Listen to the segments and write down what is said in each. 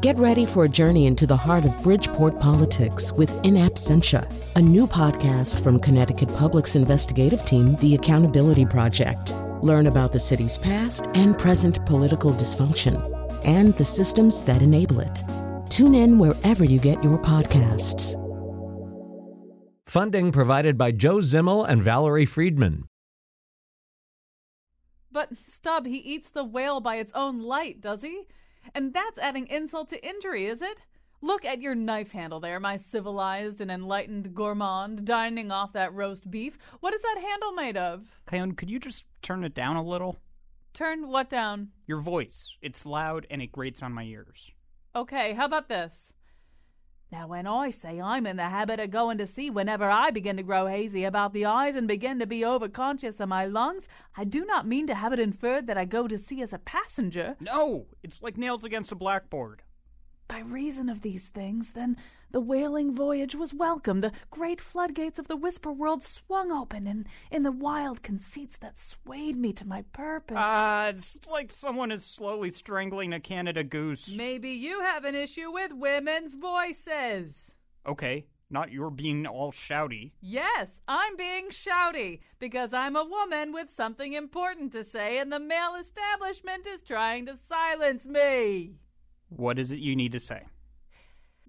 Get ready for a journey into the heart of Bridgeport politics with In Absentia, a new podcast from Connecticut Public's investigative team, The Accountability Project. Learn about the city's past and present political dysfunction and the systems that enable it. Tune in wherever you get your podcasts. Funding provided by Joe Zimmel and Valerie Friedman. But, Stubb, he eats the whale by its own light, does he? And that's adding insult to injury, is it? Look at your knife handle there, my civilized and enlightened gourmand, dining off that roast beef. What is that handle made of? Cleon, could you just turn it down a little? Turn what down? Your voice. It's loud and it grates on my ears. Okay, how about this? Now, when I say I'm in the habit of going to sea whenever I begin to grow hazy about the eyes and begin to be overconscious of my lungs, I do not mean to have it inferred that I go to sea as a passenger. No! It's like nails against a blackboard. By reason of these things, then, the whaling voyage was welcome. The great floodgates of the whisper world swung open, and in the wild conceits that swayed me to my purpose. Ah, uh, it's like someone is slowly strangling a Canada goose. Maybe you have an issue with women's voices. Okay, not your being all shouty. Yes, I'm being shouty because I'm a woman with something important to say, and the male establishment is trying to silence me. What is it you need to say?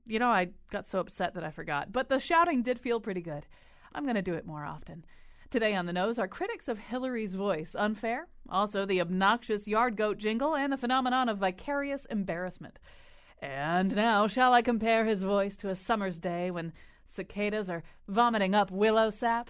You know, I got so upset that I forgot, but the shouting did feel pretty good. I'm going to do it more often. Today on the nose are critics of Hillary's voice, unfair, also the obnoxious yard goat jingle, and the phenomenon of vicarious embarrassment. And now, shall I compare his voice to a summer's day when cicadas are vomiting up willow sap?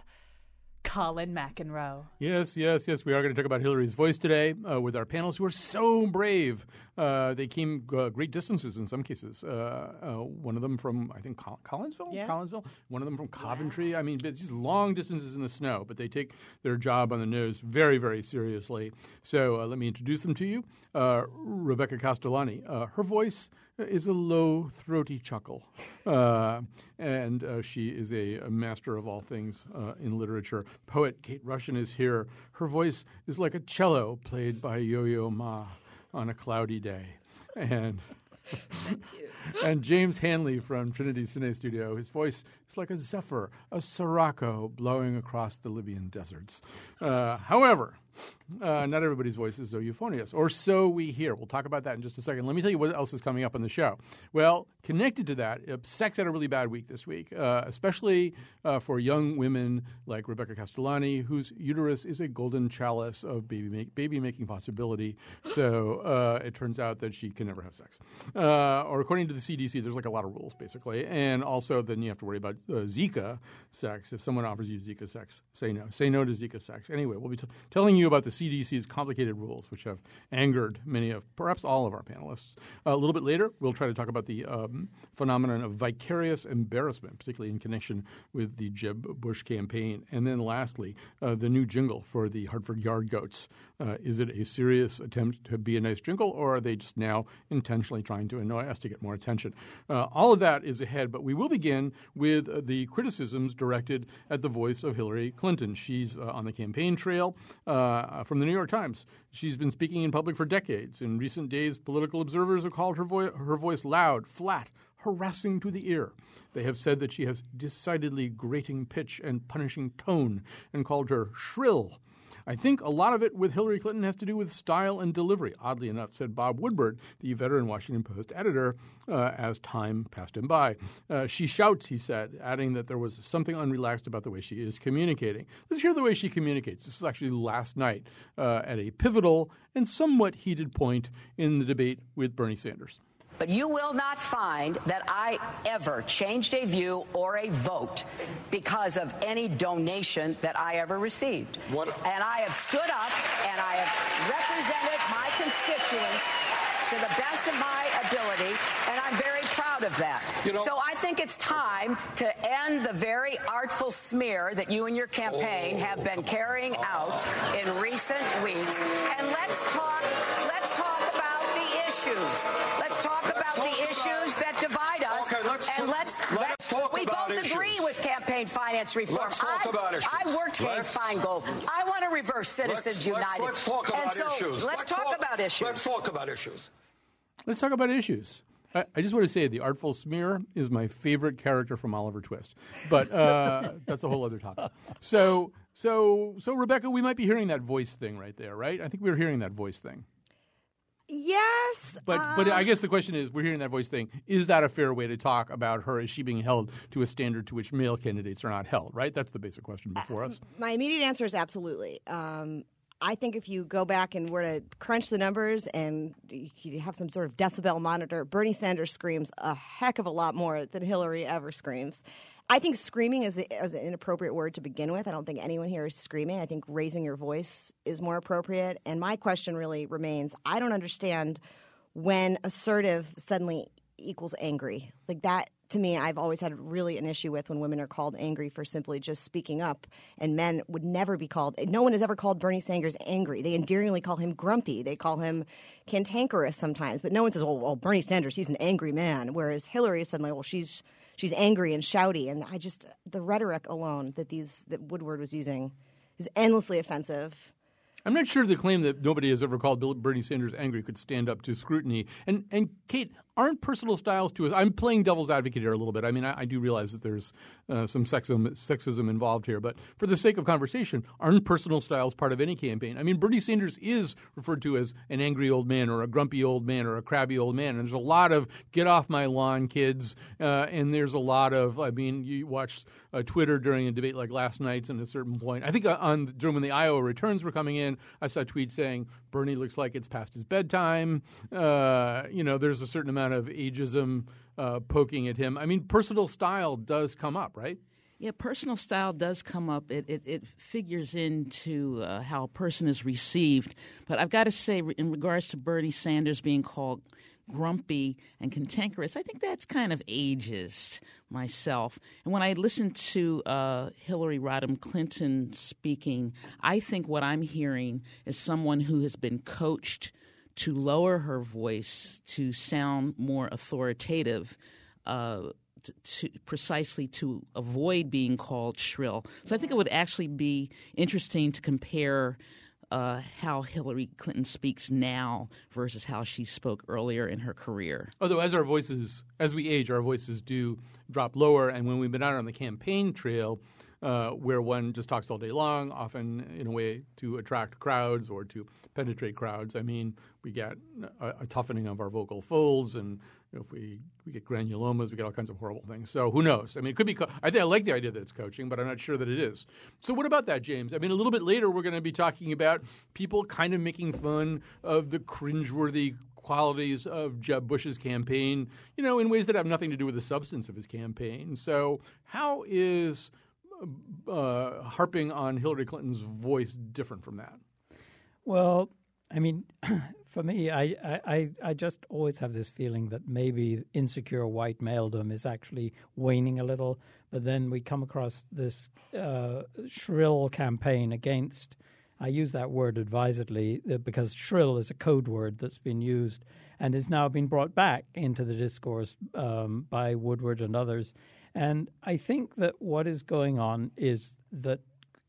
Colin McEnroe. Yes, yes, yes. We are going to talk about Hillary's voice today uh, with our panelists who are so brave. Uh, they came uh, great distances in some cases. Uh, uh, one of them from, I think, Col- Collinsville? Yeah. Collinsville. One of them from Coventry. I mean, it's just long distances in the snow, but they take their job on the nose very, very seriously. So uh, let me introduce them to you. Rebecca Castellani. her voice is a low, throaty chuckle. Uh, and uh, she is a, a, master of all things uh, in literature. Poet Kate Rushin is here. Her voice is like a cello played by Yo Yo Ma on a cloudy day. And and James Hanley from Trinity Cine Studio. His voice is like a zephyr, a sirocco blowing across the Libyan deserts. Uh, however, uh, not everybody's voice is euphonious, or so we hear. We'll talk about that in just a second. Let me tell you what else is coming up on the show. Well, connected to that, uh, sex had a really bad week this week, uh, especially uh, for young women like Rebecca Castellani, whose uterus is a golden chalice of baby make, baby making possibility. So uh, it turns out that she can never have sex. Or according the CDC, there's like a lot of rules basically, and also then you have to worry about Zika sex. If someone offers you Zika sex, say no. Say no to Zika sex. Anyway, we'll be t- telling you you about the CDC's complicated rules, which have angered many of, perhaps all of our panelists. Uh, a little bit later, we'll try to talk about the um, phenomenon of vicarious embarrassment, particularly in connection with the Jeb Bush campaign. And then lastly, uh, the new jingle for the Hartford Yard Goats. Uh, is it a serious attempt to be a nice jingle, or are they just now intentionally trying to annoy us to get more attention? Uh, all of that is ahead, but we will begin with uh, the criticisms directed at the voice of Hillary Clinton. She's uh, on the campaign trail uh, from the New York Times. She's been speaking in public for decades. In recent days, political observers have called her, vo- her voice loud, flat, harassing to the ear. They have said that she has decidedly grating pitch and punishing tone and called her shrill. I think a lot of it with Hillary Clinton has to do with style and delivery, oddly enough, said Bob Woodward, the veteran Washington Post editor, uh, as time passed him by. Uh, she shouts, he said, adding that there was something unrelaxed about the way she is communicating. Let's hear the way she communicates. This is actually last night uh, at a pivotal and somewhat heated point in the debate with Bernie Sanders. But you will not find that I ever changed a view or a vote because of any donation that I ever received. What? And I have stood up and I have represented my constituents to the best of my ability, and I'm very proud of that. You know, so I think it's time to end the very artful smear that you and your campaign oh, have been carrying out in recent weeks, issues that divide us. Okay, let's and let's, let's, let's talk we about both issues. agree with campaign finance reform. Let's talk I, about issues. I worked let's, Feingold. I want to reverse Citizens let's, United. Let's, let's talk about and so issues. Let's, talk, talk, about issues. Let's talk about issues. Let's talk about issues. I, I, just want to say the Artful Smear is my favorite character from Oliver Twist, but uh, that's a whole other topic. So, so, so, Rebecca, we might be hearing that voice thing right there, right? I think we were hearing that voice thing. Yes, but uh, but I guess the question is, we're hearing that voice thing. Is that a fair way to talk about her? Is she being held to a standard to which male candidates are not held? Right. That's the basic question before uh, us. My immediate answer is absolutely. Um, I think if you go back and were to crunch the numbers and you have some sort of decibel monitor, Bernie Sanders screams a heck of a lot more than Hillary ever screams. I think screaming is, is, an inappropriate word to begin with. I don't think anyone here is screaming. I think raising your voice is more appropriate. And my question really remains I don't understand when assertive suddenly equals angry. Like that to me, I've always had really an issue with when women are called angry for simply just speaking up, and men would never be called. No one has ever called Bernie Sanders angry. They endearingly call him grumpy. They call him cantankerous sometimes, but no one says, "Oh, well, Bernie Sanders, he's an angry man." Whereas Hillary is suddenly, "Well, she's she's angry and shouty," and I just the rhetoric alone that these that Woodward was using is endlessly offensive. I'm not sure the claim that nobody has ever called Bernie Sanders angry could stand up to scrutiny. And and Kate, aren't personal styles to us? I'm playing devil's advocate here a little bit. I mean, I, I do realize that there's uh, some sexism, sexism involved here, but for the sake of conversation, aren't personal styles part of any campaign? I mean, Bernie Sanders is referred to as an angry old man or a grumpy old man or a crabby old man, and there's a lot of "get off my lawn, kids," uh, and there's a lot of. I mean, you watch uh, Twitter during a debate like last night's, and at a certain point, I think uh, on during when the Iowa returns were coming in, I saw a tweet saying Bernie looks like it's past his bedtime. Uh, you know, there's a certain amount of ageism uh, poking at him. I mean, personal style does come up, right? Yeah, personal style does come up. It it, it figures into uh, how a person is received. But I've got to say, in regards to Bernie Sanders being called grumpy and cantankerous, I think that's kind of ageist myself. And when I listen to uh, Hillary Rodham Clinton speaking, I think what I'm hearing is someone who has been coached to lower her voice to sound more authoritative. Uh, to, precisely to avoid being called shrill. So I think it would actually be interesting to compare uh, how Hillary Clinton speaks now versus how she spoke earlier in her career. Although, as our voices, as we age, our voices do drop lower, and when we've been out on the campaign trail, uh, where one just talks all day long, often in a way to attract crowds or to penetrate crowds. I mean, we get a, a toughening of our vocal folds, and you know, if we, we get granulomas, we get all kinds of horrible things. So who knows? I mean, it could be. Co- I think I like the idea that it's coaching, but I'm not sure that it is. So what about that, James? I mean, a little bit later, we're going to be talking about people kind of making fun of the cringeworthy qualities of Jeb Bush's campaign, you know, in ways that have nothing to do with the substance of his campaign. So, how is uh, harping on Hillary Clinton's voice different from that? Well, I mean, for me, I, I, I just always have this feeling that maybe insecure white maledom is actually waning a little. But then we come across this uh, shrill campaign against. I use that word advisedly uh, because shrill is a code word that's been used and is now being brought back into the discourse um, by Woodward and others. And I think that what is going on is that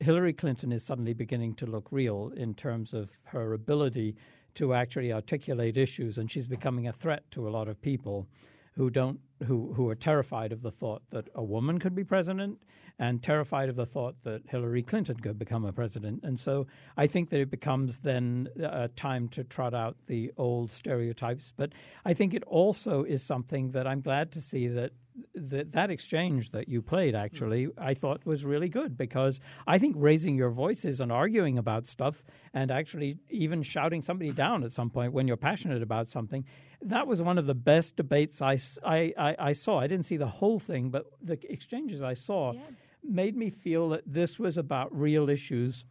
Hillary Clinton is suddenly beginning to look real in terms of her ability to actually articulate issues, and she's becoming a threat to a lot of people who don't who who are terrified of the thought that a woman could be president and terrified of the thought that Hillary Clinton could become a president. And so I think that it becomes then a time to trot out the old stereotypes. But I think it also is something that I'm glad to see that that that exchange that you played actually mm-hmm. I thought was really good because I think raising your voices and arguing about stuff and actually even shouting somebody down at some point when you're passionate about something that was one of the best debates I, I, I, I saw I didn't see the whole thing but the exchanges I saw yeah. made me feel that this was about real issues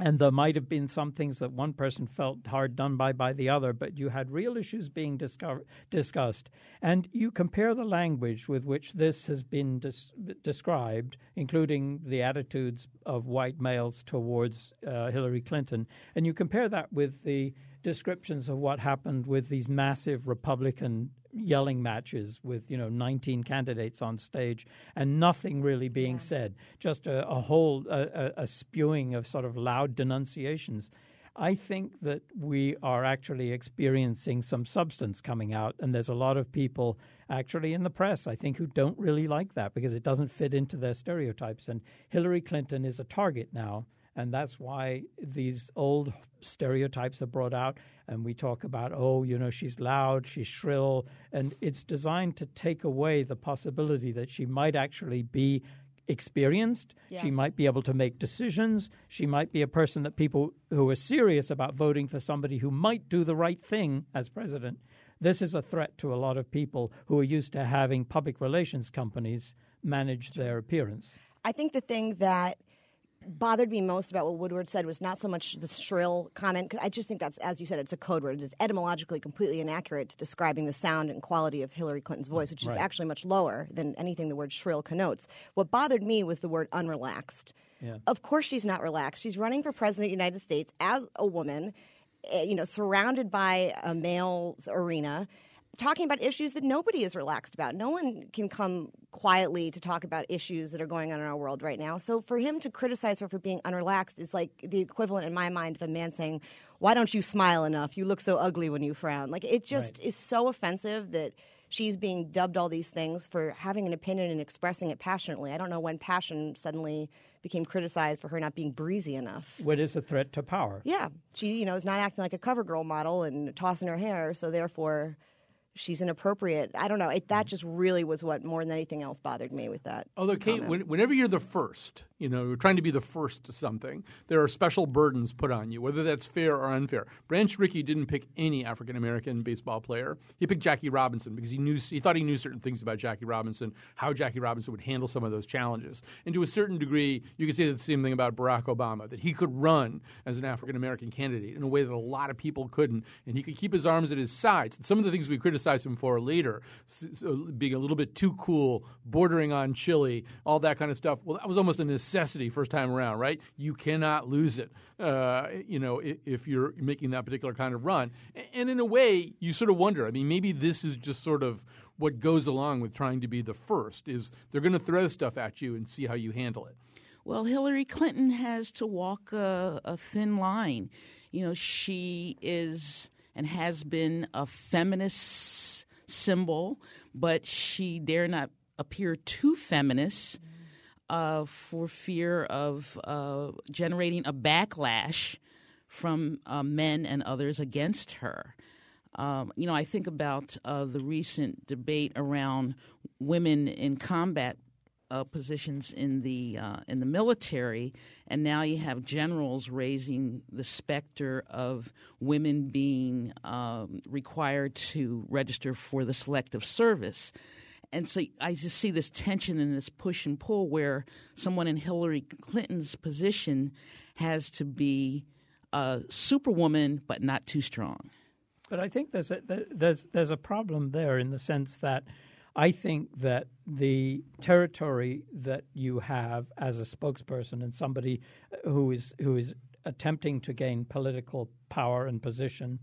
and there might have been some things that one person felt hard done by by the other, but you had real issues being discover- discussed. And you compare the language with which this has been dis- described, including the attitudes of white males towards uh, Hillary Clinton, and you compare that with the descriptions of what happened with these massive Republican yelling matches with you know 19 candidates on stage and nothing really being yeah. said, just a, a whole a, a, spewing of sort of loud denunciations. I think that we are actually experiencing some substance coming out, and there's a lot of people actually in the press, I think, who don't really like that because it doesn't fit into their stereotypes. And Hillary Clinton is a target now, and that's why these old stereotypes are brought out. And we talk about, oh, you know, she's loud, she's shrill, and it's designed to take away the possibility that she might actually be experienced. Yeah. She might be able to make decisions. She might be a person that people who are serious about voting for somebody who might do the right thing as president. This is a threat to a lot of people who are used to having public relations companies manage their appearance. I think the thing that bothered me most about what Woodward said was not so much the shrill comment. I just think that's, as you said, it's a code word. It is etymologically completely inaccurate to describing the sound and quality of Hillary Clinton's voice, which is Right. actually much lower than anything the word shrill connotes. What bothered me was the word unrelaxed. Yeah. Of course, she's not relaxed. She's running for president of the United States as a woman, eh, you know, surrounded by a male arena talking about issues that nobody is relaxed about. No one can come quietly to talk about issues that are going on in our world right now. So for him to criticize her for being unrelaxed is like the equivalent in my mind of a man saying, "Why don't you smile enough? You look so ugly when you frown." Like it just Right. is so offensive that she's being dubbed all these things for having an opinion and expressing it passionately. I don't know when passion suddenly became criticized for her not being breezy enough. What is a threat to power? Yeah, she you know is not acting like a cover girl model and tossing her hair, so therefore she's inappropriate. I don't know. It, that mm. just really was what more than anything else bothered me with that. Although, Kate, when, whenever you're the first, you know, you're trying to be the first to something, there are special burdens put on you, whether that's fair or unfair. Branch Rickey didn't pick any African American baseball player. He picked Jackie Robinson because he knew he thought he knew certain things about Jackie Robinson, how Jackie Robinson would handle some of those challenges. And to a certain degree, you could say the same thing about Barack Obama, that he could run as an African American candidate in a way that a lot of people couldn't, and he could keep his arms at his sides. And some of the things we criticize him for later, s- s- being a little bit too cool, bordering on chilly, all that kind of stuff. Well, that was almost a necessity first time around, right? You cannot lose it, uh, you know, if you're making that particular kind of run. And in a way, you sort of wonder. I mean, maybe this is just sort of what goes along with trying to be the first. Is they're going to throw stuff at you and see how you handle it. Well, Hillary Clinton has to walk a, a thin line. You know, she is and has been a feminist symbol, but she dare not appear too feminist uh, for fear of uh, generating a backlash from uh, men and others against her. Um, you know, I think about uh, the recent debate around women in combat uh, positions in the uh, in the military, and now you have generals raising the specter of women being um, required to register for the selective service. And so I just see this tension and this push and pull where someone in Hillary Clinton's position has to be a superwoman, but not too strong. But I think there's a there's there's a problem there in the sense that I think that the territory that you have as a spokesperson and somebody who is who is attempting to gain political power and position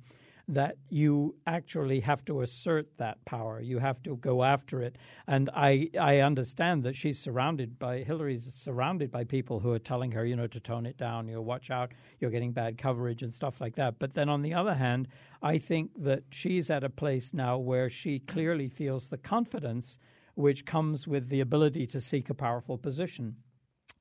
that you actually have to assert that power. You have to go after it. And I, I understand that she's surrounded by, Hillary's surrounded by people who are telling her, you know, to tone it down, you know, watch out, you're getting bad coverage and stuff like that. But then on the other hand, I think that she's at a place now where she clearly feels the confidence which comes with the ability to seek a powerful position.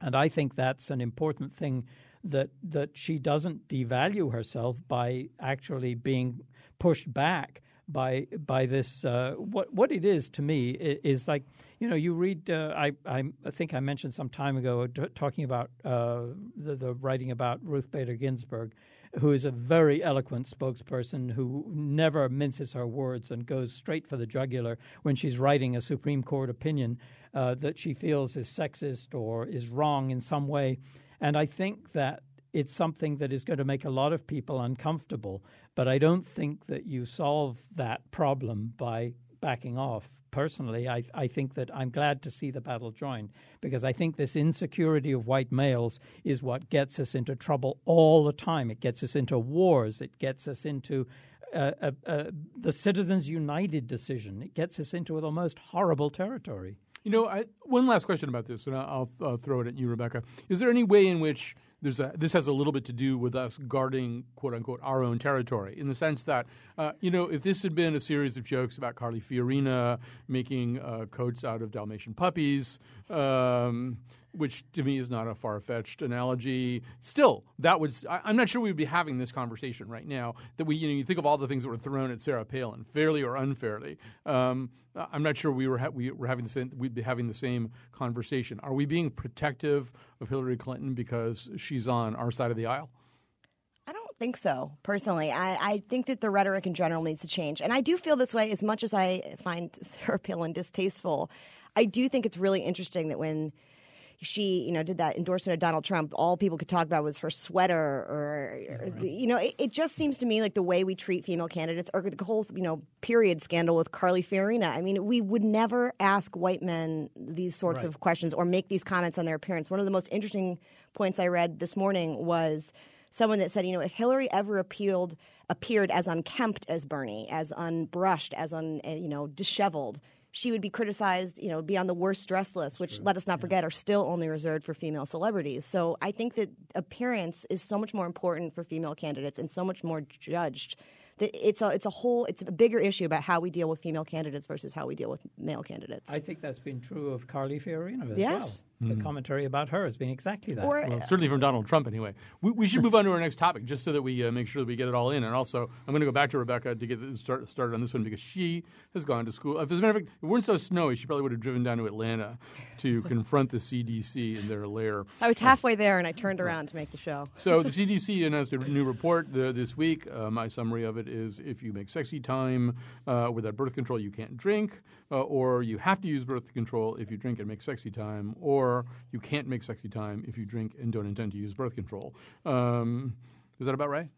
And I think that's an important thing that that she doesn't devalue herself by actually being pushed back by by this. Uh, what what it is to me is like you know you read. Uh, I I think I mentioned some time ago t- talking about uh, the, the writing about Ruth Bader Ginsburg, who is a very eloquent spokesperson who never minces her words and goes straight for the jugular when she's writing a Supreme Court opinion uh, that she feels is sexist or is wrong in some way. And I think that it's something that is going to make a lot of people uncomfortable. But I don't think that you solve that problem by backing off. Personally, I, I think that I'm glad to see the battle joined because I think this insecurity of white males is what gets us into trouble all the time. It gets us into wars. It gets us into uh, uh, uh, the Citizens United decision. It gets us into the most horrible territory. You know, I, one last question about this, and I'll, throw it at you, Rebecca. Is there any way in which there's a, this has a little bit to do with us guarding quote unquote our own territory in the sense that uh, you know if this had been a series of jokes about Carly Fiorina making uh, coats out of Dalmatian puppies. Um, which to me is not a far fetched analogy. Still, that was I, am not sure we would be having this conversation right now. That we you know you think of all the things that were thrown at Sarah Palin, fairly or unfairly. Um, I'm not sure we were ha- we were having the same we'd be having the same conversation. Are we being protective of Hillary Clinton because she's on our side of the aisle? I don't think so, personally. I, I, think that the rhetoric in general needs to change. And I do feel this way as much as I find Sarah Palin distasteful. I do think it's really interesting that when she, you know, did that endorsement of Donald Trump, all people could talk about was her sweater, or, right. you know, it, it, just seems to me like the way we treat female candidates, or the whole, you know, period scandal with Carly Fiorina. I mean, we would never ask white men these sorts right. of questions or make these comments on their appearance. One of the most interesting points I read this morning was someone that said, you know, if Hillary ever appealed appeared as unkempt as Bernie, as unbrushed, as un, eh, you know, disheveled she would be criticized, you know, be on the worst dress list, which sure. let us not yeah. forget are still only reserved for female celebrities. So I think that appearance is so much more important for female candidates and so much more judged That it's a it's a whole it's a bigger issue about how we deal with female candidates versus how we deal with male candidates. I think that's been true of Carly Fiorina as yes. well. Mm-hmm. The commentary about her has been exactly that. Or, well, certainly from Donald Trump, anyway. We, we should move on to our next topic, just so that we uh, make sure that we get it all in. And also, I'm going to go back to Rebecca to get start, started on this one because she has gone to school. If, as a matter of fact, if it weren't so snowy, she probably would have driven down to Atlanta to confront the CDC in their lair. I was halfway there, and I turned around to make the show. So the CDC announced a new report the, this week. Uh, my summary of it is: if you make sexy time uh, without birth control, you can't drink, uh, or you have to use birth control if you drink and make sexy time, or you can't make sexy time if you drink and don't intend to use birth control. Um, is that about right?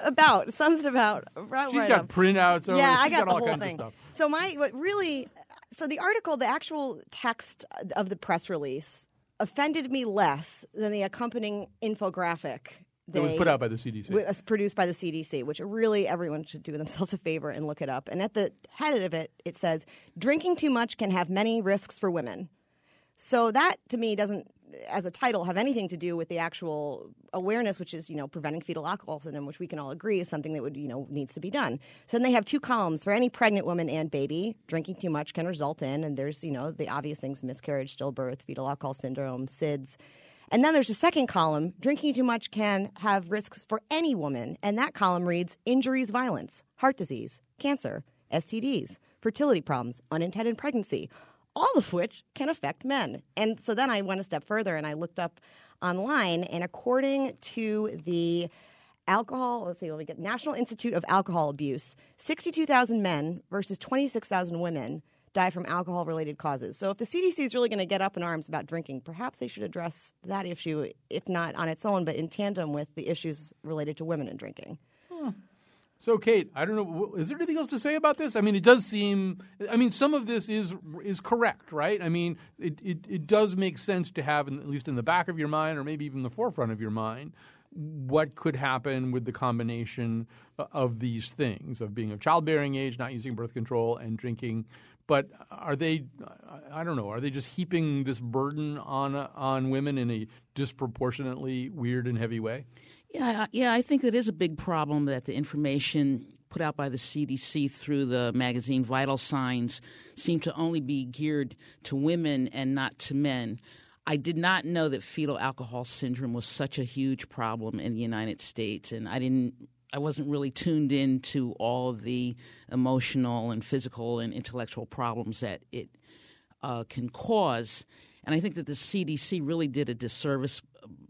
About sums it about. Right, She's right got up. printouts. Over. Yeah, She's I got, got the whole thing. So my what really, so the article, the actual text of the press release offended me less than the accompanying infographic they, it was put out by the CDC. It was produced by the CDC, which really everyone should do themselves a favor and look it up. And at the head of it, it says drinking too much can have many risks for women. So that to me doesn't, as a title, have anything to do with the actual awareness, which is you know preventing fetal alcohol syndrome, which we can all agree is something that would you know needs to be done. So then they have two columns for any pregnant woman and baby. Drinking too much can result in, and there's you know the obvious things: miscarriage, stillbirth, fetal alcohol syndrome, SIDS. And then there's a second column drinking too much can have risks for any woman. And that column reads injuries, violence, heart disease, cancer, STDs, fertility problems, unintended pregnancy, all of which can affect men. And so then I went a step further and I looked up online, and according to the alcohol, let's see, let we get National Institute of Alcohol Abuse, 62,000 men versus 26,000 women die from alcohol related causes. So if the CDC is really going to get up in arms about drinking, perhaps they should address that issue, if not on its own, but in tandem with the issues related to women and drinking. So, Kate, I don't know. Is there anything else to say about this? I mean, it does seem. I mean, some of this is is correct, right? I mean, it, it, it does make sense to have, at least in the back of your mind, or maybe even the forefront of your mind, what could happen with the combination uh, of these things of being of childbearing age, not using birth control, and drinking but are they? I don't know. Are they just heaping this burden on on women in a disproportionately weird and heavy way? Yeah, yeah. I think it is a big problem that the information put out by the CDC through the magazine Vital Signs seem to only be geared to women and not to men. I did not know that fetal alcohol syndrome was such a huge problem in the United States, and I didn't I wasn't really tuned in to all the emotional and physical and intellectual problems that it uh, can cause. And I think that the CDC really did a disservice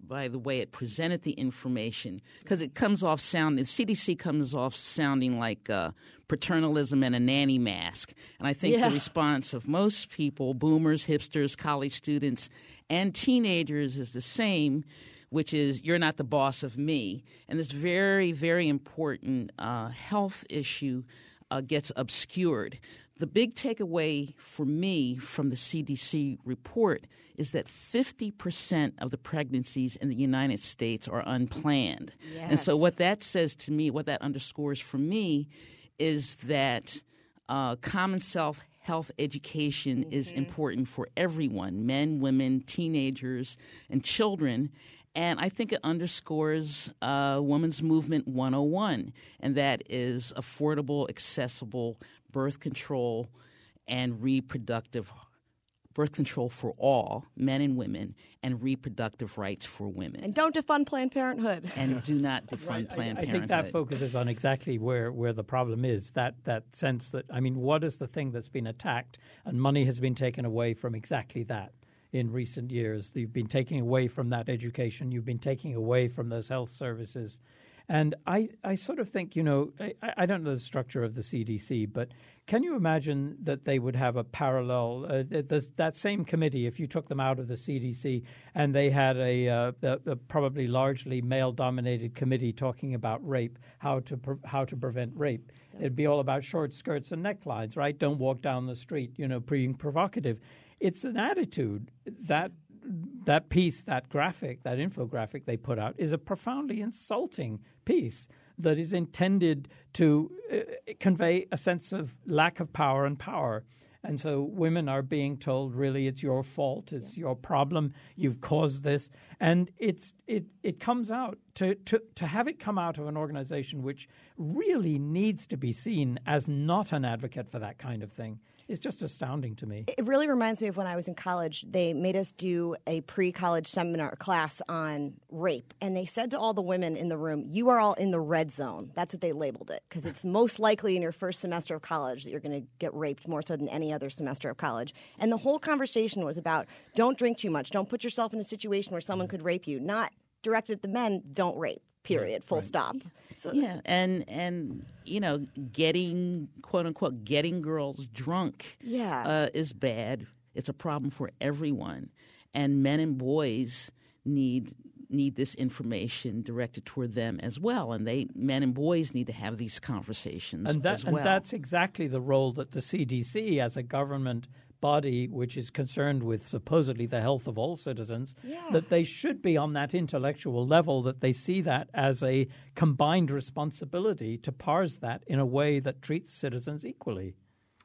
by the way it presented the information because it comes off sound the CDC comes off sounding like uh, paternalism and a nanny mask. And I think yeah. the response of most people, boomers, hipsters, college students, and teenagers, is the same which is you're not the boss of me. And this very, very important uh, health issue uh, gets obscured. The big takeaway for me from the CDC report is that 50% of the pregnancies in the United States are unplanned. Yes. And so, what that says to me, what that underscores for me, is that uh, common self health education mm-hmm. is important for everyone men, women, teenagers, and children. And I think it underscores uh, Women's Movement 101, and that is affordable, accessible birth control and reproductive birth control for all, men and women, and reproductive rights for women. And don't defund Planned Parenthood. And do not defund right. Planned I, I Parenthood. think that focuses on exactly where, where the problem is. That that sense that I mean, what is the thing that's been attacked, and money has been taken away from exactly that in recent years. You've been taking away from that education. You've been taking away from those health services. And I, I sort of think, you know, I, I don't know the structure of the CDC, but can you imagine that they would have a parallel, uh, that same committee, if you took them out of the CDC and they had a, uh, a, a probably largely male dominated committee talking about rape, how to, pre- how to prevent rape? It'd be all about short skirts and necklines, right? Don't walk down the street, you know, being provocative. It's an attitude that that piece, that graphic, that infographic they put out is a profoundly insulting piece that is intended to uh, convey a sense of lack of power and power. And so women are being told, really, it's your fault, it's your problem, you've caused this. And it's, it, it comes out to, to, to have it come out of an organization which really needs to be seen as not an advocate for that kind of thing is just astounding to me. It really reminds me of when I was in college. They made us do a pre college seminar class on rape. And they said to all the women in the room, You are all in the red zone. That's what they labeled it, because it's most likely in your first semester of college that you're going to get raped more so than any other semester of college. And the whole conversation was about don't drink too much, don't put yourself in a situation where someone could rape you, not directed at the men, don't rape period full right. stop. So, yeah and and you know getting quote unquote getting girls drunk yeah. uh, is bad. It's a problem for everyone. And men and boys need need this information directed toward them as well. And they men and boys need to have these conversations and, that, as well. and that's exactly the role that the CDC as a government body which is concerned with supposedly the health of all citizens, yeah. that they should be on that intellectual level, that they see that as a combined responsibility to parse that in a way that treats citizens equally.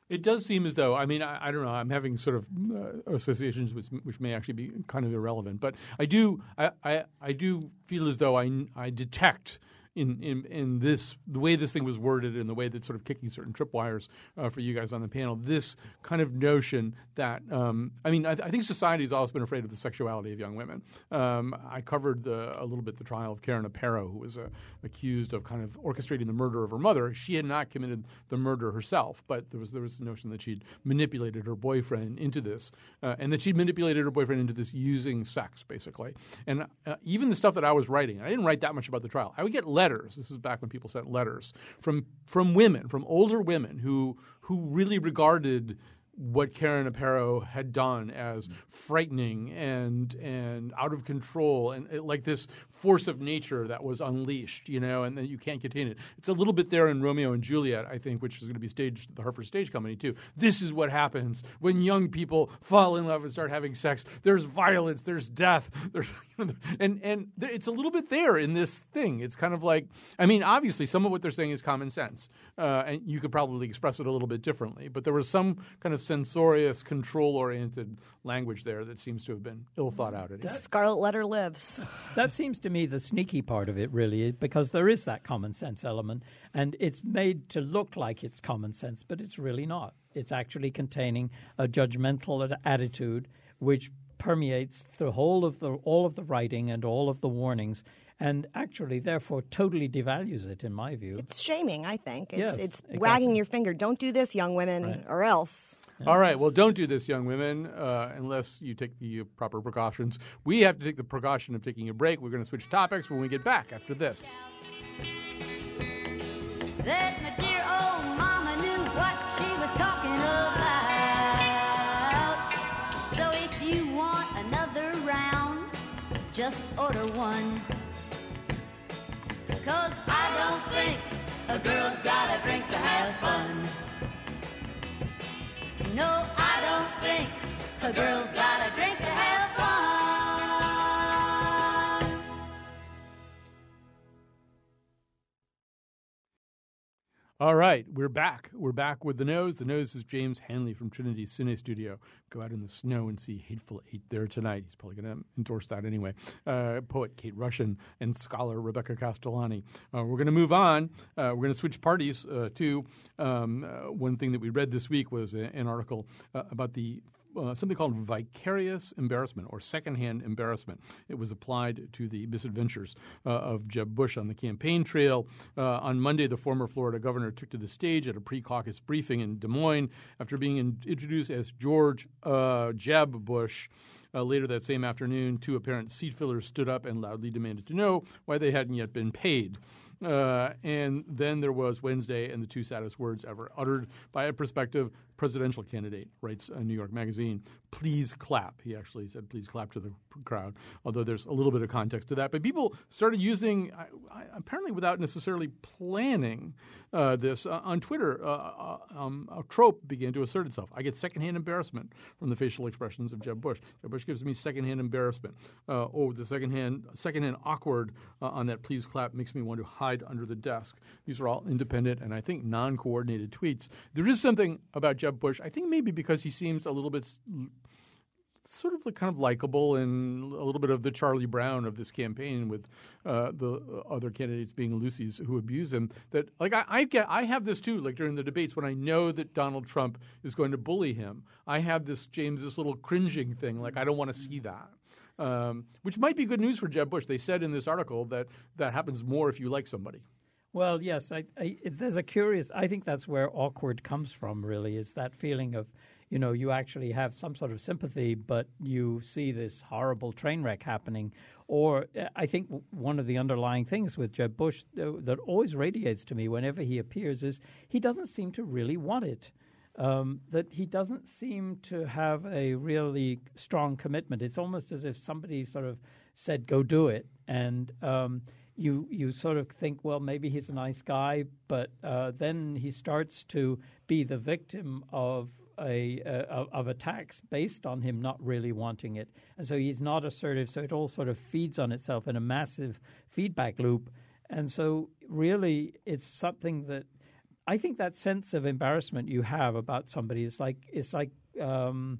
It does seem as though I mean I, I don't know I'm having sort of uh, associations which, which may actually be kind of irrelevant, but I do I, I, I do feel as though I I detect in, in, in this the way this thing was worded and the way that's sort of kicking certain tripwires uh, for you guys on the panel. This kind of notion that um, I mean, I, th- I, think society has always been afraid of the sexuality of young women. Um, I covered the, a little bit the trial of Karen Aparo, who was uh, accused of kind of orchestrating the murder of her mother. She had not committed the murder herself, but there was there was the notion that she'd manipulated her boyfriend into this, uh, and that she'd manipulated her boyfriend into this using sex, basically. And uh, even the stuff that I was writing, I didn't write that much about the trial. I would get letters. This is back when people sent letters from from women, from older women who who really regarded what Karen Aparo had done as frightening and and out of control and it, like this force of nature that was unleashed, you know, and then you can't contain it. It's a little bit there in Romeo and Juliet, I think, which is going to be staged at the Hartford Stage Company too. This is what happens when young people fall in love and start having sex. There's violence, there's death, there's and and it's a little bit there in this thing. It's kind of like, I mean, obviously, some of what they're saying is common sense, uh, and you could probably express it a little bit differently. But there was some kind of censorious, control-oriented language there that seems to have been ill thought out. The Scarlet Letter lives. That seems to me the sneaky part of it, really, because there is that common sense element, and it's made to look like it's common sense, but it's really not. It's actually containing a judgmental attitude which permeates the whole of the all of the writing and all of the warnings and actually therefore totally devalues it in my view. It's shaming i think. It's, yes, it's exactly. wagging your finger. Don't do this young women right. or else. Yeah. all right. Well don't do this young women uh, unless you take the proper precautions. We have to take the precaution of taking a break. We're going to switch topics when we get back after this. That my dear old mama knew what she was talking about. So if you want another round, just order one. Cause I don't think a girl's gotta drink to have fun. No, I don't think a girl's gotta drink to have All right, we're back. We're back with the nose. The nose is James Hanley from Trinity Cine Studio. Go out in the snow and see Hateful Eight there tonight. He's probably going to endorse that anyway. Uh, poet Kate Rushin and scholar Rebecca Castellani. Uh, we're going to move on. Uh, we're going to switch parties uh, to um, uh, one thing that we read this week was a, an article uh, about the uh, something called vicarious embarrassment or secondhand embarrassment. It was applied to the misadventures uh, of Jeb Bush on the campaign trail. Uh, on Monday, the former Florida governor took to the stage at a pre caucus briefing in Des Moines after being in- introduced as George uh, Jeb Bush. Uh, later that same afternoon, two apparent seat fillers stood up and loudly demanded to know why they hadn't yet been paid. Uh, and then there was Wednesday, and the two saddest words ever uttered by a prospective presidential candidate, writes a New York magazine. Please clap. He actually said, please clap to the crowd, although there's a little bit of context to that. But people started using, I, I, apparently without necessarily planning uh, this, uh, on Twitter. Uh, um, a trope began to assert itself. I get secondhand embarrassment from the facial expressions of Jeb Bush. Jeb Bush gives me secondhand embarrassment. Uh, oh, the secondhand, secondhand awkward uh, on that please clap makes me want to hide under the desk. These are all independent and I think non coordinated tweets. There is something about Jeb Bush, I think maybe because he seems a little bit sort of kind of likable and a little bit of the Charlie Brown of this campaign with uh, the other candidates being Lucy's who abuse him. That like I, I, get I have this too. Like during the debates when I know that Donald Trump is going to bully him, I have this James this little cringing thing. Like I don't want to see that. Um, which might be good news for Jeb Bush. They said in this article that that happens more if you like somebody. Well, yes, I, I, there's a curious. I think that's where awkward comes from. Really, is that feeling of, you know, you actually have some sort of sympathy, but you see this horrible train wreck happening. Or I think one of the underlying things with Jeb Bush uh, that always radiates to me whenever he appears is he doesn't seem to really want it. Um, that he doesn't seem to have a really strong commitment. It's almost as if somebody sort of said, "Go do it," and um, you you sort of think, well, maybe he's a nice guy, but uh, then he starts to be the victim of a uh, of attacks based on him not really wanting it, and so he's not assertive. So it all sort of feeds on itself in a massive feedback loop, and so really, it's something that I think that sense of embarrassment you have about somebody is like it's like. Um,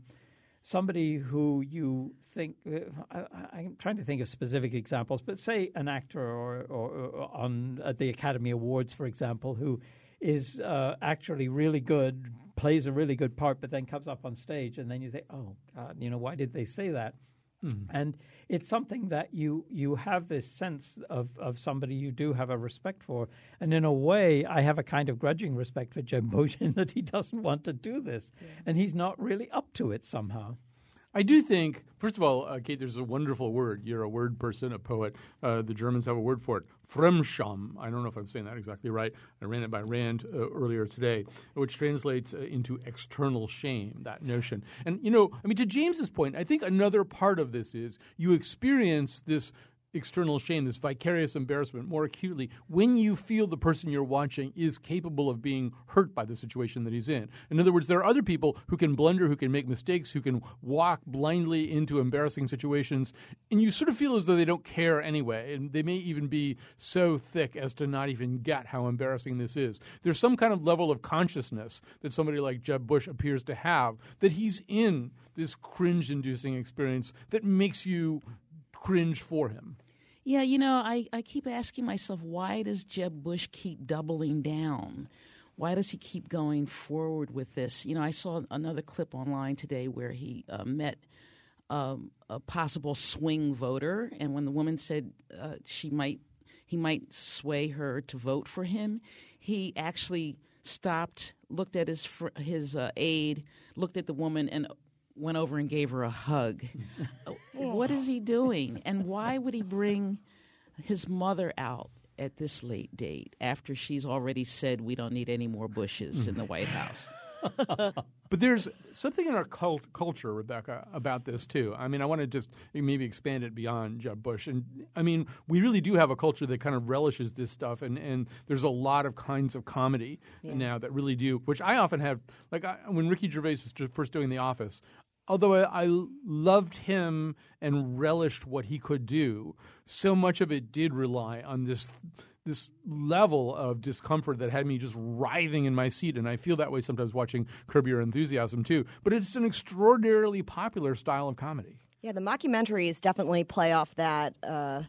somebody who you think uh, I, am trying to think of specific examples, but say an actor or, or, or on at the Academy Awards, for example, who is uh, actually really good, plays a really good part, but then comes up on stage, and then you say, oh God, you know, why did they say that? Mm. And it's something that you you have this sense of, of somebody you do have a respect for. And in a way, I have a kind of grudging respect for Jeb Bush that he doesn't want to do this. Yeah. And he's not really up to it somehow. I do think, first of all, uh, Kate, there's a wonderful word. You're a word person, a poet. Uh, the Germans have a word for it, Fremdscham. I don't know if I'm saying that exactly right. I ran it by Rand uh, earlier today, which translates uh, into external shame, that notion. And, you know, I mean, to James's point, I think another part of this is you experience this external shame, this vicarious embarrassment more acutely when you feel the person you're watching is capable of being hurt by the situation that he's in. In other words, there are other people who can blunder, who can make mistakes, who can walk blindly into embarrassing situations, and you sort of feel as though they don't care anyway. And they may even be so thick as to not even get how embarrassing this is. There's some kind of level of consciousness that somebody like Jeb Bush appears to have that he's in this cringe inducing experience that makes you cringe for him. Yeah, you know, I, I keep asking myself, why does Jeb Bush keep doubling down? Why does he keep going forward with this? You know, I saw another clip online today where he uh, met um, a possible swing voter, and when the woman said uh, she might, he might sway her to vote for him, he actually stopped, looked at his fr- his uh, aide, looked at the woman, and went over and gave her a hug. Uh, what is he doing? And why would he bring his mother out at this late date after she's already said we don't need any more Bushes in the White House? but there's something in our cult- culture, Rebecca, about this too. I mean, I want to just maybe expand it beyond Jeb Bush. And I mean, we really do have a culture that kind of relishes this stuff, and, and there's a lot of kinds of comedy yeah. now that really do, which I often have. Like I, when Ricky Gervais was first doing The Office, although I, loved him and relished what he could do, so much of it did rely on this this level of discomfort that had me just writhing in my seat, and I feel that way sometimes watching Curb Your Enthusiasm too. But it's an extraordinarily popular style of comedy. Yeah, the mockumentaries definitely play off that. Uh,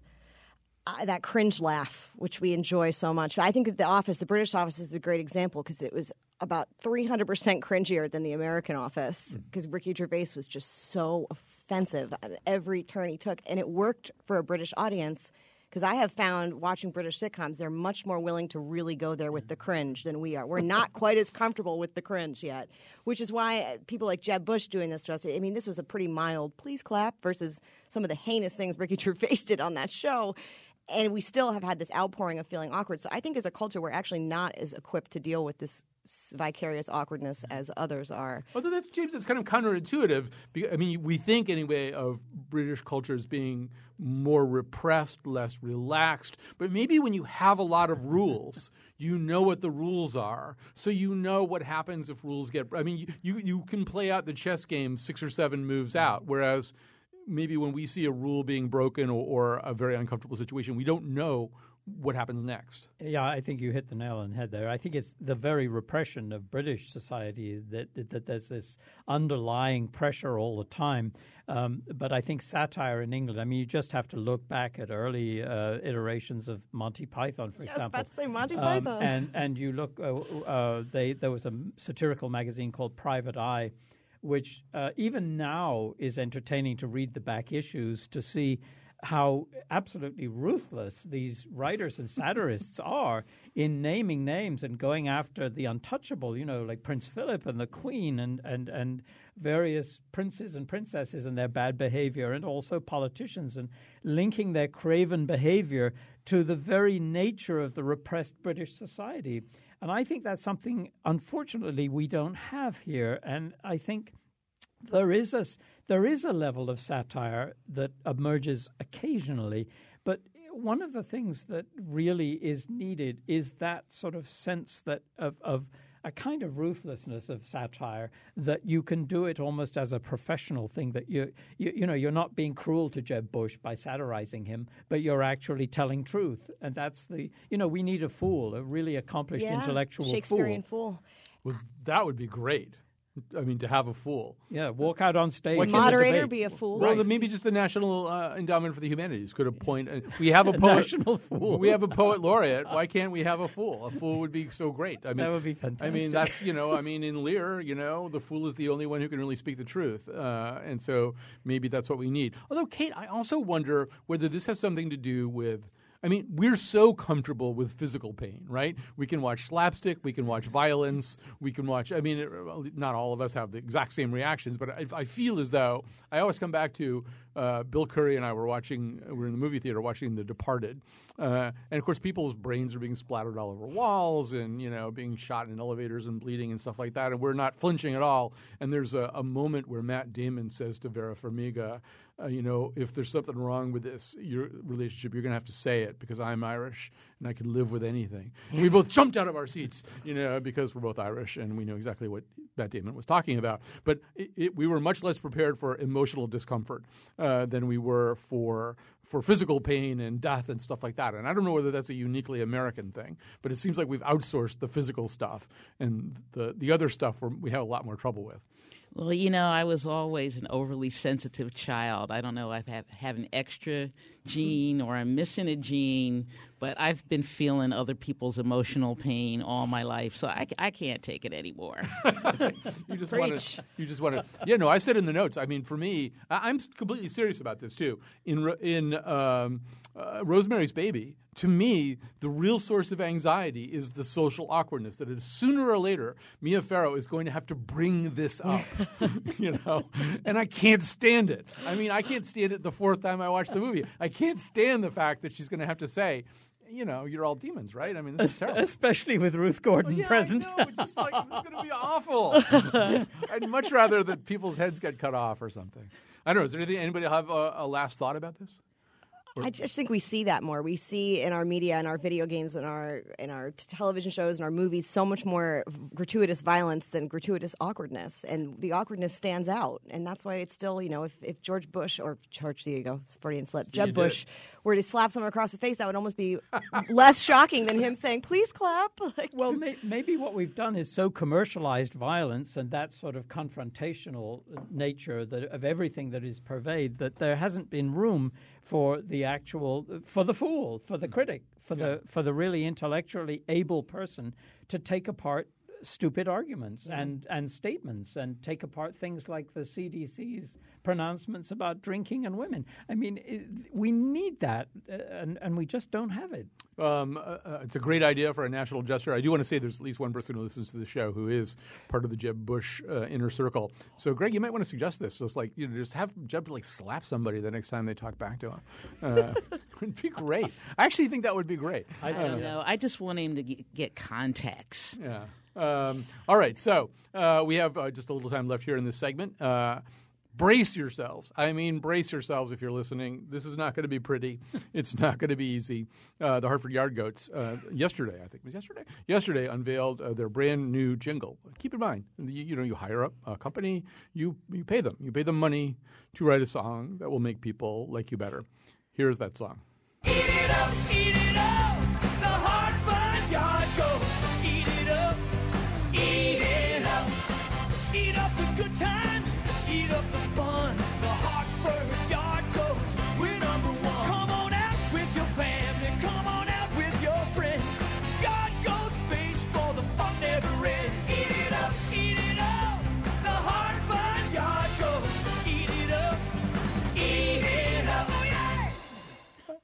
uh, that cringe laugh, which we enjoy so much. I think that The Office, the British Office, is a great example because it was about 300% cringier than the American Office because Ricky Gervais was just so offensive at every turn he took. And it worked for a British audience because I have found watching British sitcoms, they're much more willing to really go there with the cringe than we are. We're not quite as comfortable with the cringe yet, which is why uh, people like Jeb Bush doing this to us. I mean, this was a pretty mild please clap versus some of the heinous things Ricky Gervais did on that show and we still have had this outpouring of feeling awkward. So I think as a culture, we're actually not as equipped to deal with this vicarious awkwardness mm-hmm. as others are. Although that's James, it's kind of counterintuitive. Because, I mean, we think anyway of British culture as being more repressed, less relaxed. But maybe when you have a lot of rules, you know what the rules are, so you know what happens if rules get. I mean, you you, you can play out the chess game six or seven moves mm-hmm. out, whereas maybe when we see a rule being broken or, or a very uncomfortable situation, we don't know what happens next. Yeah, I think you hit the nail on the head there. I think it's the very repression of British society that that, that there's this underlying pressure all the time. Um, but I think satire in England. I mean, you just have to look back at early uh, iterations of Monty Python, for Yes, example. about to say Monty Um, Python. and and you look. Uh, uh, they there was a satirical magazine called Private Eye which uh, even now is entertaining to read the back issues to see how absolutely ruthless these writers and satirists are in naming names and going after the untouchable, you know, like Prince Philip and the Queen and, and, and various princes and princesses and their bad behavior, and also politicians, and linking their craven behavior to the very nature of the repressed British society. And I think that's something, unfortunately, we don't have here. And I think there is a there is a level of satire that emerges occasionally, but one of the things that really is needed is that sort of sense that of, of a kind of ruthlessness of satire that you can do it almost as a professional thing that you you, you know you're not being cruel to Jeb Bush by satirizing him but you're actually telling truth and that's the you know we need a fool a really accomplished Yeah, intellectual Shakespearean fool fool. Well, that would be great. I mean, to have a fool. yeah walk out on stage Why the the Moderator be a fool. Well, then maybe just the National uh, Endowment for the Humanities could appoint. Uh, we have a poet. national fool. We have a poet laureate. Why can't we have a fool? A fool would be so great. I mean, That would be fantastic. I mean, that's you know, I mean, in Lear, you know, the fool is the only one who can really speak the truth, uh, and so maybe that's what we need. Although, Kate, I also wonder whether this has something to do with. I mean, we're so comfortable with physical pain, right? We can watch slapstick, we can watch violence, we can watch. I mean, not all of us have the exact same reactions, but I, I feel as though I always come back to uh, Bill Curry and I were watching. We were in the movie theater watching The Departed, uh, and of course, people's brains are being splattered all over walls, and you know, being shot in elevators and bleeding and stuff like that, and we're not flinching at all. And there's a, a moment where Matt Damon says to Vera Farmiga uh, you know, if there's something wrong with this your relationship, you're going to have to say it because I'm Irish and I can live with anything. And we both jumped out of our seats, you know, because we're both Irish and we know exactly what Matt Damon was talking about. But it, it, we were much less prepared for emotional discomfort uh, than we were for for physical pain and death and stuff like that. And I don't know whether that's a uniquely American thing, but it seems like we've outsourced the physical stuff and the the other stuff we have a lot more trouble with. Well, you know, I was always an overly sensitive child. I don't know if I have, have an extra gene or I'm missing a gene, but I've been feeling other people's emotional pain all my life, so I, I can't take it anymore. you just want to. You just want to. Yeah, no. I said in the notes. I mean, for me, I, I'm completely serious about this too. In in um, uh, Rosemary's Baby, to me, the real source of anxiety is the social awkwardness. That is, sooner or later, Mia Farrow is going to have to bring this up. you know, and I can't stand it. I mean, I can't stand it the fourth time I watch the movie. I can't stand the fact that she's going to have to say. You know, you're all demons, right? I mean, this is terrible. especially with Ruth Gordon oh, Yeah, present. I know. It's just like this is going to be awful. I'd much rather that people's heads get cut off or something. I don't know. Is there anything? Anybody have a, a last thought about this? I just think we see that more. We see in our media, in our video games, in our in our television shows, and our movies, so much more gratuitous violence than gratuitous awkwardness, and the awkwardness stands out, and that's why it's still, you know, if, if George Bush or George, there you go, Freudian slip, you Jeb did Bush, were to slap someone across the face, that would almost be less shocking than him saying, "Please clap." Like, Well, may, maybe what we've done is so commercialized violence and that sort of confrontational uh, nature that of everything that is pervade that there hasn't been room for the actual for the fool, for the mm. critic, for the for the really intellectually able person to take apart stupid arguments and, and statements and take apart things like the CDC's pronouncements about drinking and women. I mean, it, we need that, uh, and, and we just don't have it. Um, uh, uh, it's a great idea for a national gesture. I do want to say there's at least one person who listens to the show who is part of the Jeb Bush uh, inner circle. So, Greg, you might want to suggest this. So it's like you know, just have Jeb like slap somebody the next time they talk back to him. Uh, it would be great. I actually think that would be great. I don't know. I just want him to get, get contacts. Yeah. Um, all right. So uh, we have uh, just a little time left here in this segment. Uh, brace yourselves. I mean, brace yourselves if you're listening. This is not going to be pretty. it's not going to be easy. Uh, the Hartford Yard Goats, uh, yesterday, I think was yesterday, yesterday unveiled uh, their brand new jingle. Keep in mind, you, you know, you hire up a company, you, you pay them. You pay them money to write a song that will make people like you better. Here's that song. Eat it up, eat it up.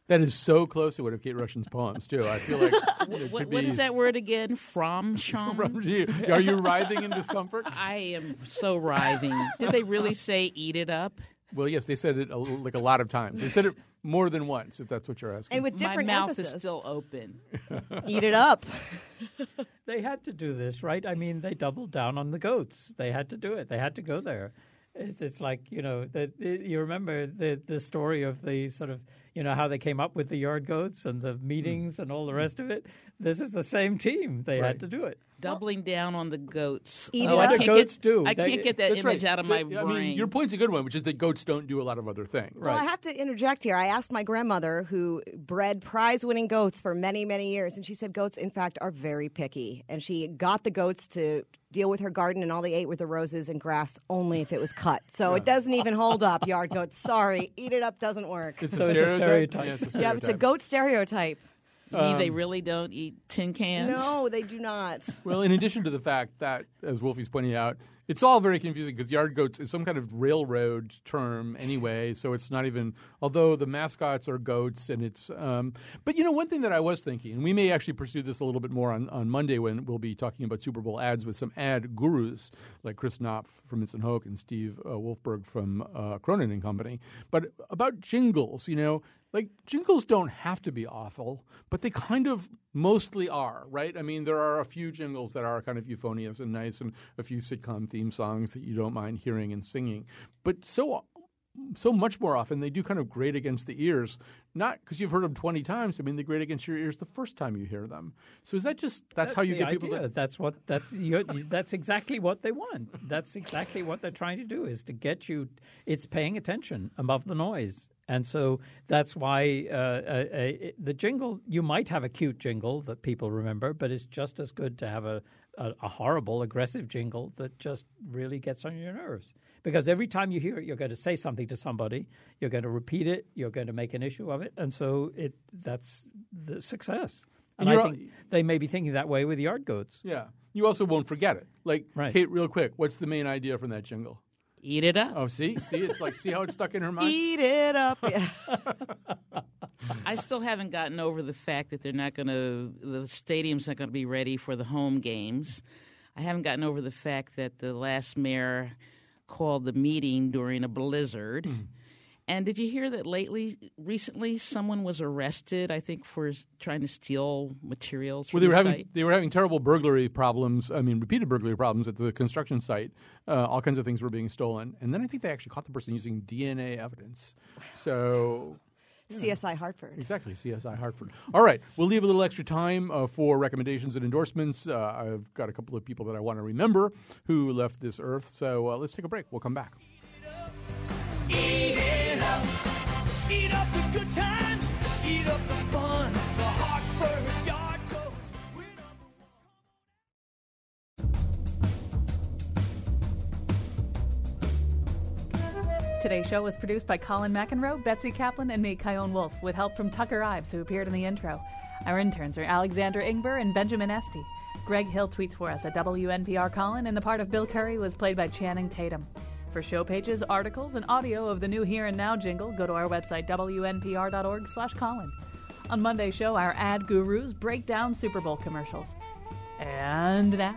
That is so close to one of Kate Rushin's poems, too. I feel like it What, could what be is that word again? From Sean? From you. Are you writhing in discomfort? I am so writhing. Did they really say eat it up? Well, yes, they said it a, like a lot of times. They said it more than once, if that's what you're asking. and with My different mouth emphasis. is still open. Eat it up. They had to do this, right? I mean, they doubled down on the goats. They had to do it. They had to go there. It's, it's like you know, the, the, you remember the the story of the sort of you know how they came up with the yard goats and the hmm. meetings and all the hmm. rest of it. This is the same team. They Right. had to do it. Doubling down on the goats. Eat oh, it I up. can't goats get, do. I They- can't get that image right. out of my I brain. mean, your point's a good one, which is that goats don't do a lot of other things. Well, I have to interject here. I asked my grandmother, who bred prize winning goats for many, many years, and she said goats, in fact, are very picky. And she got the goats to deal with her garden, and all they ate were the roses and grass only if it was cut. So it doesn't even hold up, yard goats. Sorry, eat it up doesn't work. It's So a it's a stereotype. stereotype. Yeah, it's a yeah, it's a goat stereotype. You mean Um, they really don't eat tin cans? No, they do not. Well, in addition to the fact that, as Wolfie's pointing out, it's all very confusing because yard goats is some kind of railroad term anyway. So it's not even, although the mascots are goats and it's, um, but you know, one thing that I was thinking, and we may actually pursue this a little bit more on, on Monday when we'll be talking about Super Bowl ads with some ad gurus like Chris Knopf from Mintz + Hoke and Steve uh, Wolfberg from uh, Cronin and Company. But about jingles, you know, like jingles don't have to be awful, but they kind of mostly are, right? I mean, there are a few jingles that are kind of euphonious and nice, and a few sitcom theme songs that you don't mind hearing and singing. But so so much more often they do kind of grate against the ears, not because you've heard them twenty times. I mean, they grate against your ears the first time you hear them. So is that just that's, how you get people? idea. To, That's what that's that's exactly what they want. That's exactly what they're trying to do is to get you. It's paying attention above the noise, and so that's why uh, uh, uh, the jingle. You might have a cute jingle that people remember, but it's just as good to have a, a, a horrible, aggressive jingle that just really gets on your nerves. Because every time you hear it, you're going to say something to somebody. You're going to repeat it. You're going to make an issue of it, and so it that's the success. And And, I think they may be thinking that way with yard goats. yeah, you also won't forget it. Like Right. Kate, real quick, what's the main idea from that jingle? Eat it up. Oh, see, see, it's like see how it's stuck in her mind. Eat it up. Yeah. I still haven't gotten over the fact that they're not going to, the stadium's not going to be ready for the home games. I haven't gotten over the fact that the last mayor called the meeting during a blizzard. Hmm. And did you hear that lately, recently, someone was arrested, I think, for trying to steal materials Well, from they were the having site? they were having terrible burglary problems. I mean, repeated burglary problems at the construction site. Uh, all kinds of things were being stolen, and then I think they actually caught the person using DNA evidence. So CSI Hartford. Exactly, CSI Hartford. All right, we'll leave a little extra time uh, for recommendations and endorsements. Uh, I've got a couple of people that I want to remember who left this earth. So uh, let's take a break. We'll come back. Eat up. The good times. Eat up the fun. The Hartford Yard Goats. Today's show was produced by Colin McEnroe, Betsy Kaplan, and me, Chion Wolf, with help from Tucker Ives, who appeared in the intro. Our interns are Alexander Ingber and Benjamin Esty. Greg Hill tweets for us at WNPR Colin, and the part of Bill Curry was played by Channing Tatum. For show pages, articles, and audio of the new Here and Now jingle, go to our website, wnpr.org slash Colin. On Monday's show, our ad gurus break down Super Bowl commercials. And now,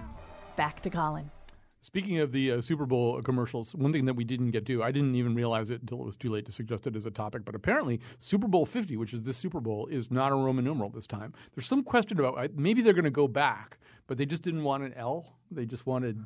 back to Colin. Speaking of the uh, Super Bowl commercials, one thing that we didn't get to, I didn't even realize it until it was too late to suggest it as a topic, but apparently Super Bowl 50, which is this Super Bowl, is not a Roman numeral this time. There's some question about maybe they're going to go back, but they just didn't want an L. They just wanted,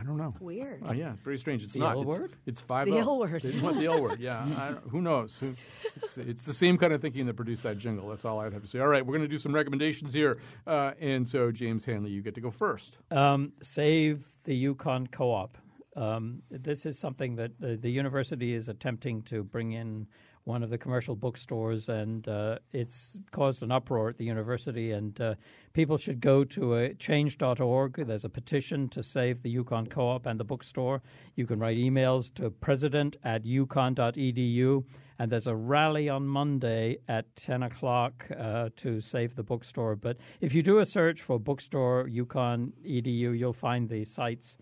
I don't know. Weird. Oh, yeah, it's very strange. It's The not. L it's, word? It's five. The L. L word. They didn't want the L word. Yeah, I who knows? Who, it's, it's the same kind of thinking that produced that jingle. That's all I'd have to say. All right, we're going to do some recommendations here, uh, and so James Hanley, you get to go first. Um, save the UConn Co-op. Um, this is something that uh, the university is attempting to bring in one of the commercial bookstores, and uh, it's caused an uproar at the university. And uh, people should go to uh, change.org. There's a petition to save the UConn Co-op and the bookstore. You can write emails to president at uconn.edu. And there's a rally on Monday at 10 o'clock uh, to save the bookstore. But if you do a search for bookstore UConn edu, you'll find the sites.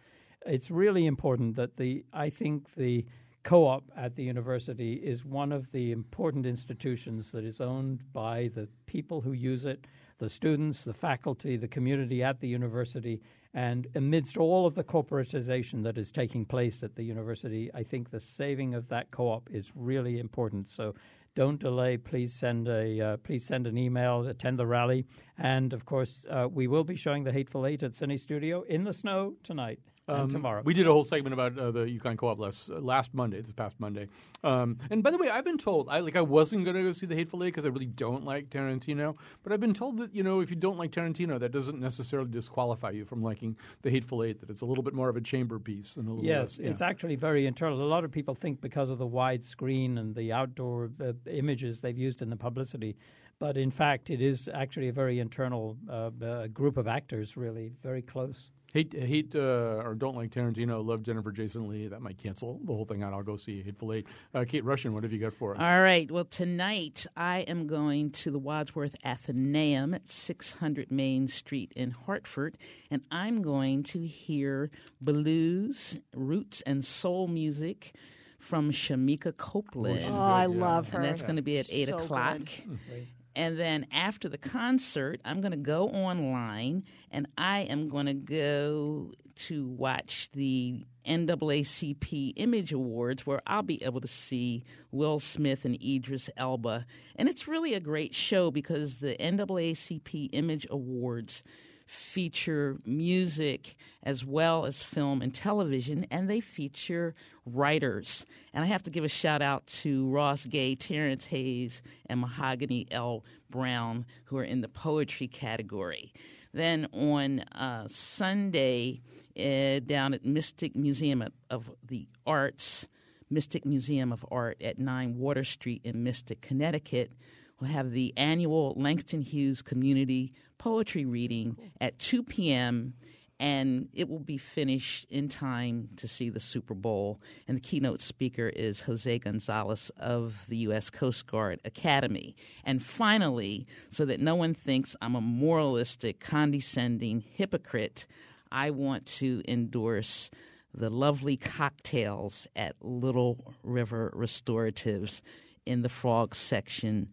It's really important that the I think the co-op at the university is one of the important institutions that is owned by the people who use it, the students, the faculty, the community at the university. And amidst all of the corporatization that is taking place at the university, I think the saving of that co-op is really important. So don't delay. Please send a uh, please send an email. Attend the rally, and of course, uh, we will be showing the Hateful Eight at Cinestudio in the snow tonight Um, tomorrow. We did a whole segment about uh, the UConn Co-op last, uh, last Monday, this past Monday. Um, and by the way, I've been told I like I wasn't going to go see The Hateful Eight because I really don't like Tarantino. But I've been told that you know if you don't like Tarantino, that doesn't necessarily disqualify you from liking The Hateful Eight. That it's a little bit more of a chamber piece and a little Yes, less, yeah. it's actually very internal. A lot of people think because of the wide screen and the outdoor uh, images they've used in the publicity, but in fact, it is actually a very internal uh, uh, group of actors, really very close. Hate, hate uh, or don't like Tarantino. Love Jennifer Jason Leigh. That might cancel the whole thing out. I'll go see you, Hateful Eight. Uh, Kate Rushin, what have you got for us? All right. Well, tonight I am going to the Wadsworth Atheneum at 600 Main Street in Hartford, and I'm going to hear blues, roots, and soul music from Shemekia Copeland. Oh, I love her. And that's going to be at 8 So o'clock. good. And then after the concert, I'm going to go online and I am going to go to watch the NAACP Image Awards where I'll be able to see Will Smith and Idris Elba. And it's really a great show because the NAACP Image Awards feature music as well as film and television, and they feature writers. And I have to give a shout out to Ross Gay, Terrence Hayes, and Mahogany L. Browne, who are in the poetry category. Then on uh, Sunday, uh, down at Mystic Museum of- the Arts, Mystic Museum of Art at 9 Water Street in Mystic, Connecticut, we'll have the annual Langston Hughes Community Poetry Reading at 2 p.m. And it will be finished in time to see the Super Bowl. And the keynote speaker is Jose Gonzalez of the U.S. Coast Guard Academy. And finally, so that no one thinks I'm a moralistic, condescending hypocrite, I want to endorse the lovely cocktails at Little River Restoratives in the Frog section,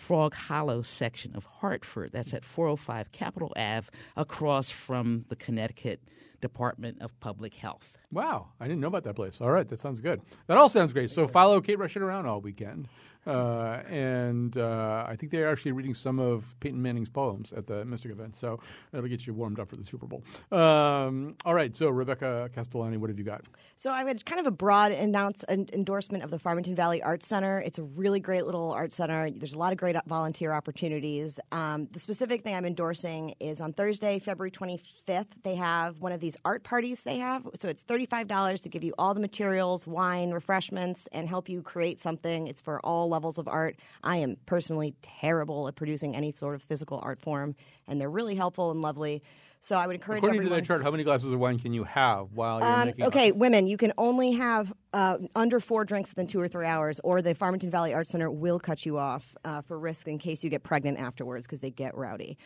Frog Hollow section of Hartford. That's at 405 Capitol Ave, across from the Connecticut Department of Public Health. Wow, I didn't know about that place. All right, that sounds good. That all sounds great. So follow Kate Rushin around all weekend. Uh, and uh, I think they're actually reading some of Peyton Manning's poems at the Mystic event. So that'll get you warmed up for the Super Bowl. Um, all right, so Rebecca Castellani, what have you got? So I would kind of a broad announce, an endorsement of the Farmington Valley Arts Center. It's a really great little art center. There's a lot of great volunteer opportunities. Um, the specific thing I'm endorsing is on Thursday, February 25th, they have one of these art parties they have. So it's $35 to give you all the materials, wine, refreshments, and help you create something. It's for all levels of art. I am personally terrible at producing any sort of physical art form, and they're really helpful and lovely. So I would encourage According everyone. to that chart, how many glasses of wine can you have while you're Um, making? okay, women, you can only have uh, under four drinks within two or three hours, or the Farmington Valley Arts Center will cut you off uh, for risk in case you get pregnant afterwards because they get rowdy.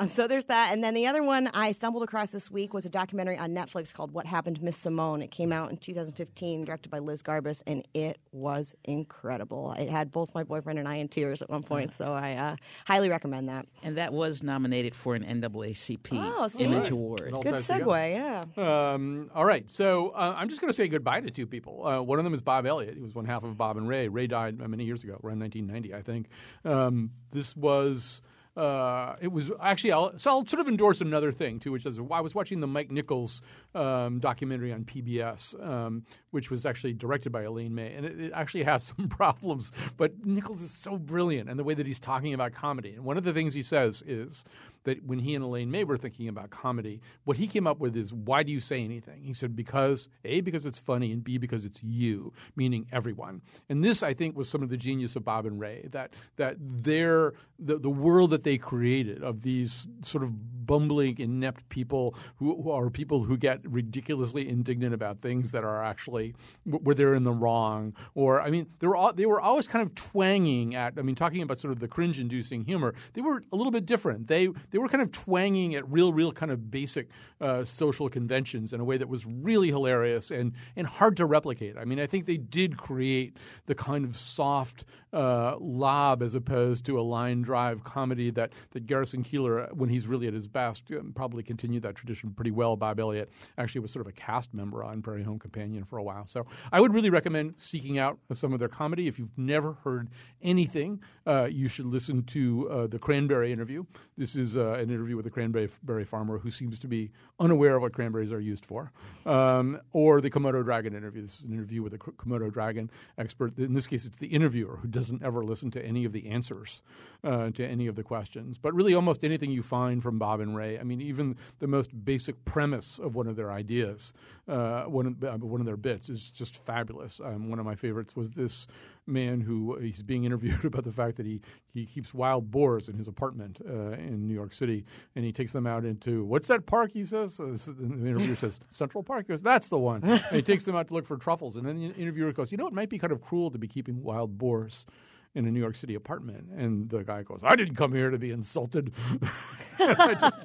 Um, so there's that. And then the other one I stumbled across this week was a documentary on Netflix called What Happened to Miss Simone. It came out in 2015, directed by Liz Garbus, and it was incredible. It had both my boyfriend and I in tears at one point, so I uh, highly recommend that. And that was nominated for an NAACP Oh, see? Image Right. Award. Good ties together. segue, yeah. Um, all right, so uh, I'm just going to say goodbye to two people. Uh, one of them is Bob Elliott. He was one half of Bob and Ray. Ray died uh, many years ago, around 1990, I think. Um, this was. Uh, it was actually, I'll, so I'll sort of endorse another thing too, which is I was watching the Mike Nichols um, documentary on PBS, um, which was actually directed by Elaine May, and it, it actually has some problems. But Nichols is so brilliant, and the way that he's talking about comedy. And one of the things he says is that when he and Elaine May were thinking about comedy, what he came up with is why do you say anything? He said because A because it's funny and B because it's you, meaning everyone. And this I think was some of the genius of Bob and Ray that that their the, the world that they created of these sort of bumbling inept people who, who are people who get ridiculously indignant about things that are actually where they're in the wrong. Or I mean they were all, they were always kind of twanging at I mean talking about sort of the cringe inducing humor they were a little bit different. They they were kind of twanging at real real kind of basic uh, social conventions in a way that was really hilarious and and hard to replicate. I mean I think they did create the kind of soft uh, lob as opposed to a line drive comedy that that Garrison Keillor when he's really at his best um, probably continued that tradition pretty well. Bob Elliott actually was sort of a cast member on Prairie Home Companion for a while. So I would really recommend seeking out some of their comedy. If you've never heard anything uh, you should listen to uh, the Cranberry interview. This is uh, an interview with a cranberry berry farmer who seems to be unaware of what cranberries are used for. Um, or the Komodo dragon interview. This is an interview with a Komodo dragon expert. In this case it's the interviewer who doesn't ever listen to any of the answers uh, to any of the questions. But really almost anything you find from Bob and Ray I mean even the most basic premise of one of their ideas uh, one, of, uh, one of their bits is just fabulous. Um, one of my favorites was this man who he's being interviewed about the fact that he, he keeps wild boars in his apartment uh, in New York City, and he takes them out into what's that park? He says. Uh, the interviewer says Central Park. He goes, that's the one. and he takes them out to look for truffles, and then the interviewer goes, you know, it might be kind of cruel to be keeping wild boars in a New York City apartment. And the guy goes, I didn't come here to be insulted. Just-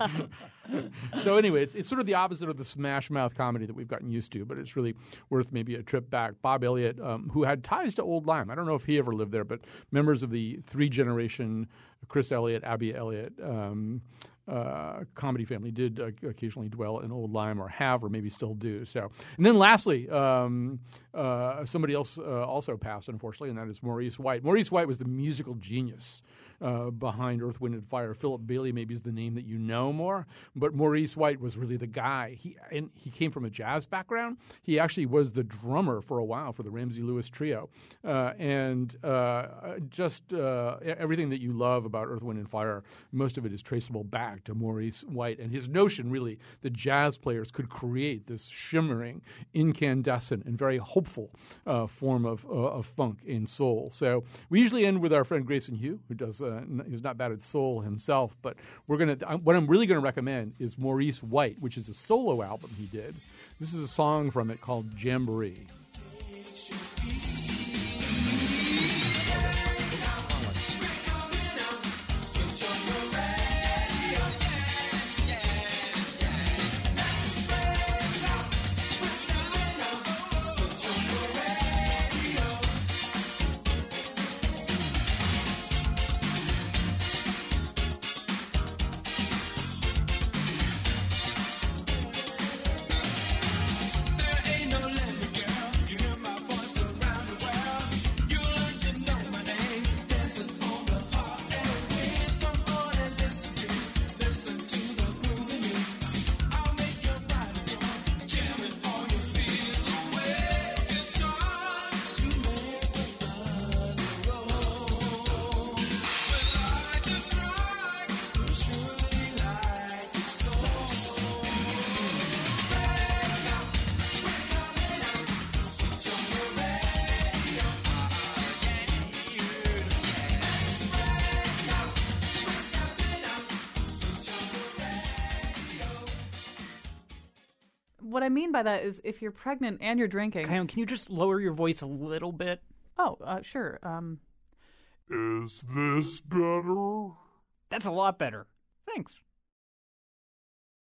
so anyway, it's, it's sort of the opposite of the smash mouth comedy that we've gotten used to, but it's really worth maybe a trip back. Bob Elliott, um, who had ties to Old Lyme, I don't know if he ever lived there, but members of the three generation Chris Elliott, Abby Elliott. Um, uh, comedy family did uh, occasionally dwell in Old Lyme, or have, or maybe still do. So, and then lastly, um, uh, somebody else uh, also passed, unfortunately, and that is Maurice White. Maurice White was the musical genius uh, behind Earth, Wind, and Fire. Philip Bailey maybe is the name that you know more, but Maurice White was really the guy. He and he came from a jazz background. He actually was the drummer for a while for the Ramsey Lewis Trio, uh, and uh, just uh, everything that you love about Earth, Wind, and Fire, most of it is traceable back to Maurice White and his notion, really, that jazz players could create this shimmering, incandescent, and very hopeful uh, form of, of funk and soul. So we usually end with our friend Grayson Hugh, who does uh, not bad at soul himself, but we're gonna. I- What I'm really to recommend is Maurice White, which is a solo album he did. This is a song from it called Jamboree. By that is if you're pregnant and you're drinking. Can, can you just lower your voice a little bit? Oh, uh, sure. Um, Is this better? That's a lot better. Thanks.